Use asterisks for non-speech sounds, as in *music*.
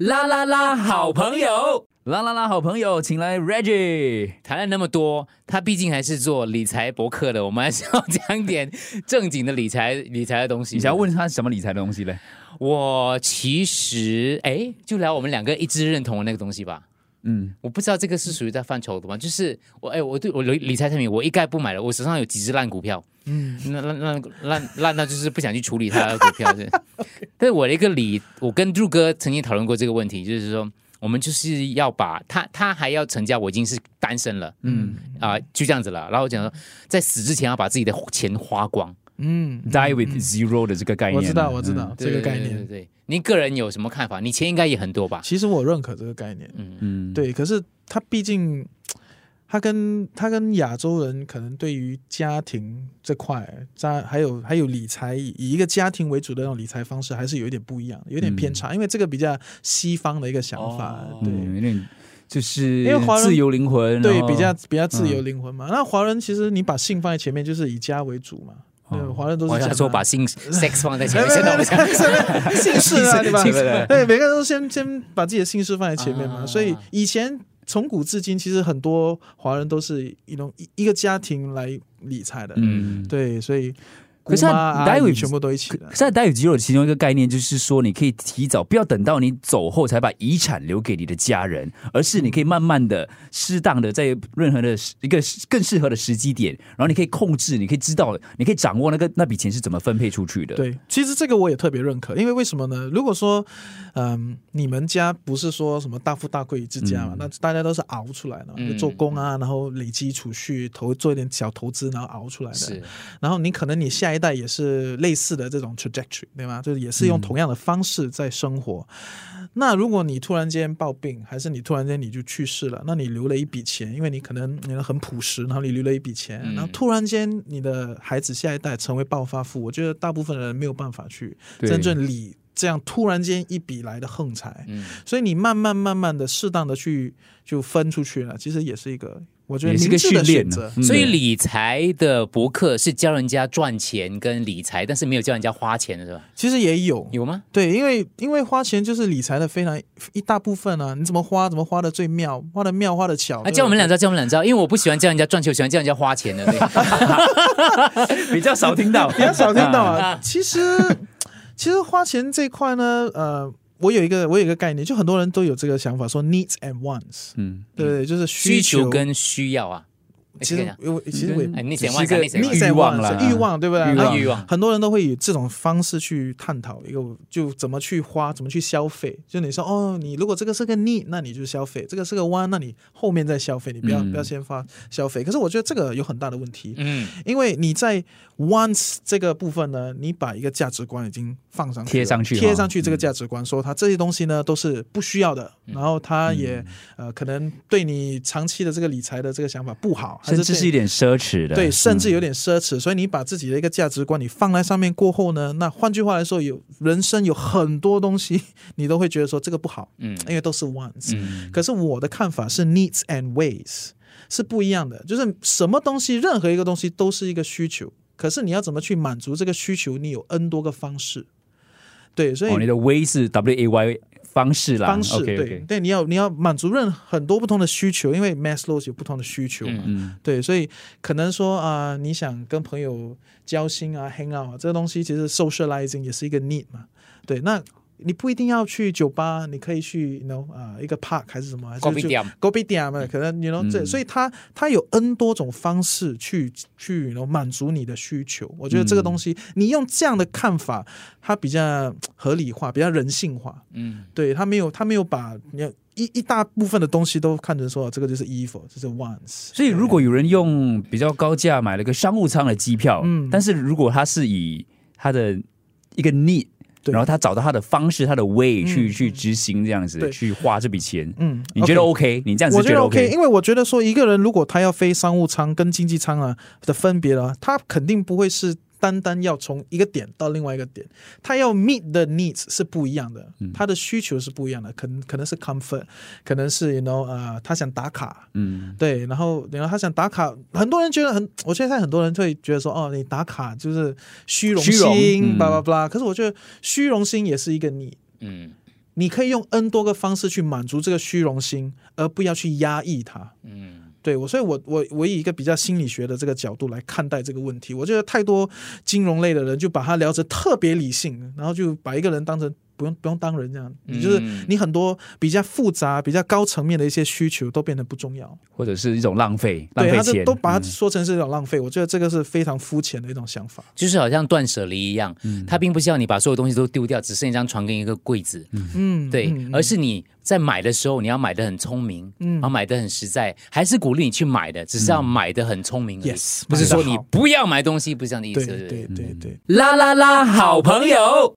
啦啦啦，好朋友，啦啦啦，好朋友，请来 Reggie。谈了那么多，他毕竟还是做理财博客的，我们还是要讲点正经的理财理财的东西。你想要问他什么理财的东西嘞？我其实哎，就聊我们两个一致认同的那个东西吧。嗯，我不知道这个是属于在范畴的吗？就是我哎，我对我理理财产品我一概不买了。我手上有几只烂股票，嗯，那烂烂烂烂到就是不想去处理它的股票。对，但是我的一个理，我跟杜哥曾经讨论过这个问题，就是说我们就是要把他他还要成家，我已经是单身了，嗯啊，就这样子了。然后我讲说，在死之前要把自己的钱花光。嗯，die with zero 的这个概念，我知道，我知道这个概念。对对，您个人有什么看法？你钱应该也很多吧？其实我认可这个概念。嗯嗯，对。可是他毕竟，他跟他跟亚洲人可能对于家庭这块，在还有还有理财以一个家庭为主的那种理财方式，还是有一点不一样，有点偏差。因为这个比较西方的一个想法，对，有点就是因为华人自由灵魂，对，比较比较自由灵魂嘛。那华人其实你把性放在前面，就是以家为主嘛。对，华人都是想说把性 *laughs* sex 放在前面，姓氏啊，对吧？对，每个人都先先把自己的姓氏放在前面嘛。所以以前从古至今，其实很多华人都是一种一一个家庭来理财的。嗯，对，所以。可是待会全部都一起。现在待遇肌肉的其中一个概念就是说，你可以提早，不要等到你走后才把遗产留给你的家人，而是你可以慢慢的、适当的在任何的一个更适合的时机点，然后你可以控制，你可以知道，你可以掌握那个那笔钱是怎么分配出去的。对，其实这个我也特别认可，因为为什么呢？如果说，嗯，你们家不是说什么大富大贵之家嘛，那大家都是熬出来的，就做工啊，然后累积储蓄，投做一点小投资，然后熬出来的。是，然后你可能你下一代也是类似的这种 trajectory，对吗？就是也是用同样的方式在生活。那如果你突然间暴病，还是你突然间你就去世了，那你留了一笔钱，因为你可能你很朴实，然后你留了一笔钱，然后突然间你的孩子下一代成为暴发户，我觉得大部分人没有办法去真正理这样突然间一笔来的横财。嗯，所以你慢慢慢慢的适当的去就分出去了，其实也是一个。我觉得是个训练，所以理财的博客是教人家赚钱跟理财，但是没有教人家花钱的是吧？其实也有，有吗？对，因为因为花钱就是理财的非常一大部分啊。你怎么花，怎么花的最妙，花的妙，花的巧。教我们两招，教我们两招，因为我不喜欢教人家赚钱，喜欢教人家花钱的，*laughs* *laughs* *laughs* 比较少听到，比较少听到啊。其实其实花钱这块呢，呃。我有一个，我有一个概念，就很多人都有这个想法，说 needs and wants，嗯，对，就是需求跟需要啊。其实，我其实我你是一个欲望了，欲望对不对？欲望，很多人都会以这种方式去探讨一个，就怎么去花，怎么去消费。就你说，哦，你如果这个是个 need，那你就消费；这个是个 want，那你后面再消费，你不要不要先发消费。可是我觉得这个有很大的问题，嗯，因为你在 wants 这个部分呢，你把一个价值观已经放上去，贴上去，贴上去这个价值观，说它这些东西呢都是不需要的，然后它也呃可能对你长期的这个理财的这个想法不好。甚至是一点奢侈的，对，甚至有点奢侈。所以你把自己的一个价值观你放在上面过后呢，那换句话来说，有人生有很多东西 *laughs* 你都会觉得说这个不好，嗯，因为都是 wants。可是我的看法是 needs and ways 是不一样的，就是什么东西，任何一个东西都是一个需求，可是你要怎么去满足这个需求，你有 n 多个方式。对，所以你的 way 是 w a y。方式啦，方式对对，你要你要满足任很多不同的需求，因为 Maslow 有不同的需求嘛，对，所以可能说啊，你想跟朋友交心啊，hang out 啊这个东西，其实 socializing 也是一个 need 嘛，对，那。你不一定要去酒吧，你可以去，know 啊，一个 park 还是什么，还是去 go be dam 嘛？可能你 know 这，所以它它有 n 多种方式去去能满足你的需求。我觉得这个东西，你用这样的看法，它比较合理化，比较人性化。嗯，对，他没有他没有把你一一大部分的东西都看成说这个就是 evil，这是 once。所以如果有人用比较高价买了个商务舱的机票，嗯，但是如果他是以他的一个 need。然后他找到他的方式，他的 way 去去执行这样子，去花这笔钱。嗯，你觉得 OK？你这样子觉得 OK？因为我觉得说一个人如果他要飞商务舱跟经济舱啊的分别了，他肯定不会是。单单要从一个点到另外一个点，他要 meet the needs 是不一样的，他的需求是不一样的，可能可能是 comfort，可能是 you know 呃，他想打卡，嗯，对，然后然后他想打卡，很多人觉得很，我现在很多人会觉得说，哦，你打卡就是虚荣心，巴拉巴拉，可是我觉得虚荣心也是一个你，嗯。你可以用 N 多个方式去满足这个虚荣心，而不要去压抑它。对我，所以我我我以一个比较心理学的这个角度来看待这个问题。我觉得太多金融类的人就把它聊着特别理性，然后就把一个人当成不用不用当人这样，你就是嗯。你很多比较复杂、比较高层面的一些需求都变得不重要。或者是一种浪费，浪对，费钱，都把它嗯。说成是一种浪费。我觉得这个是非常肤浅的一种想法。就是好像断舍离一样，嗯。他并不是要你把所有东西都丢掉，只剩一张床跟一个柜子，嗯，对，嗯而是你在买的时候，你要买的很聪明，嗯。然后买的很实在，还是鼓励你去买的，只是要买的很聪明而已。Yes，不是说你不要买东西，不是这样的意思，对对不对？对对对。啦啦啦，好朋友。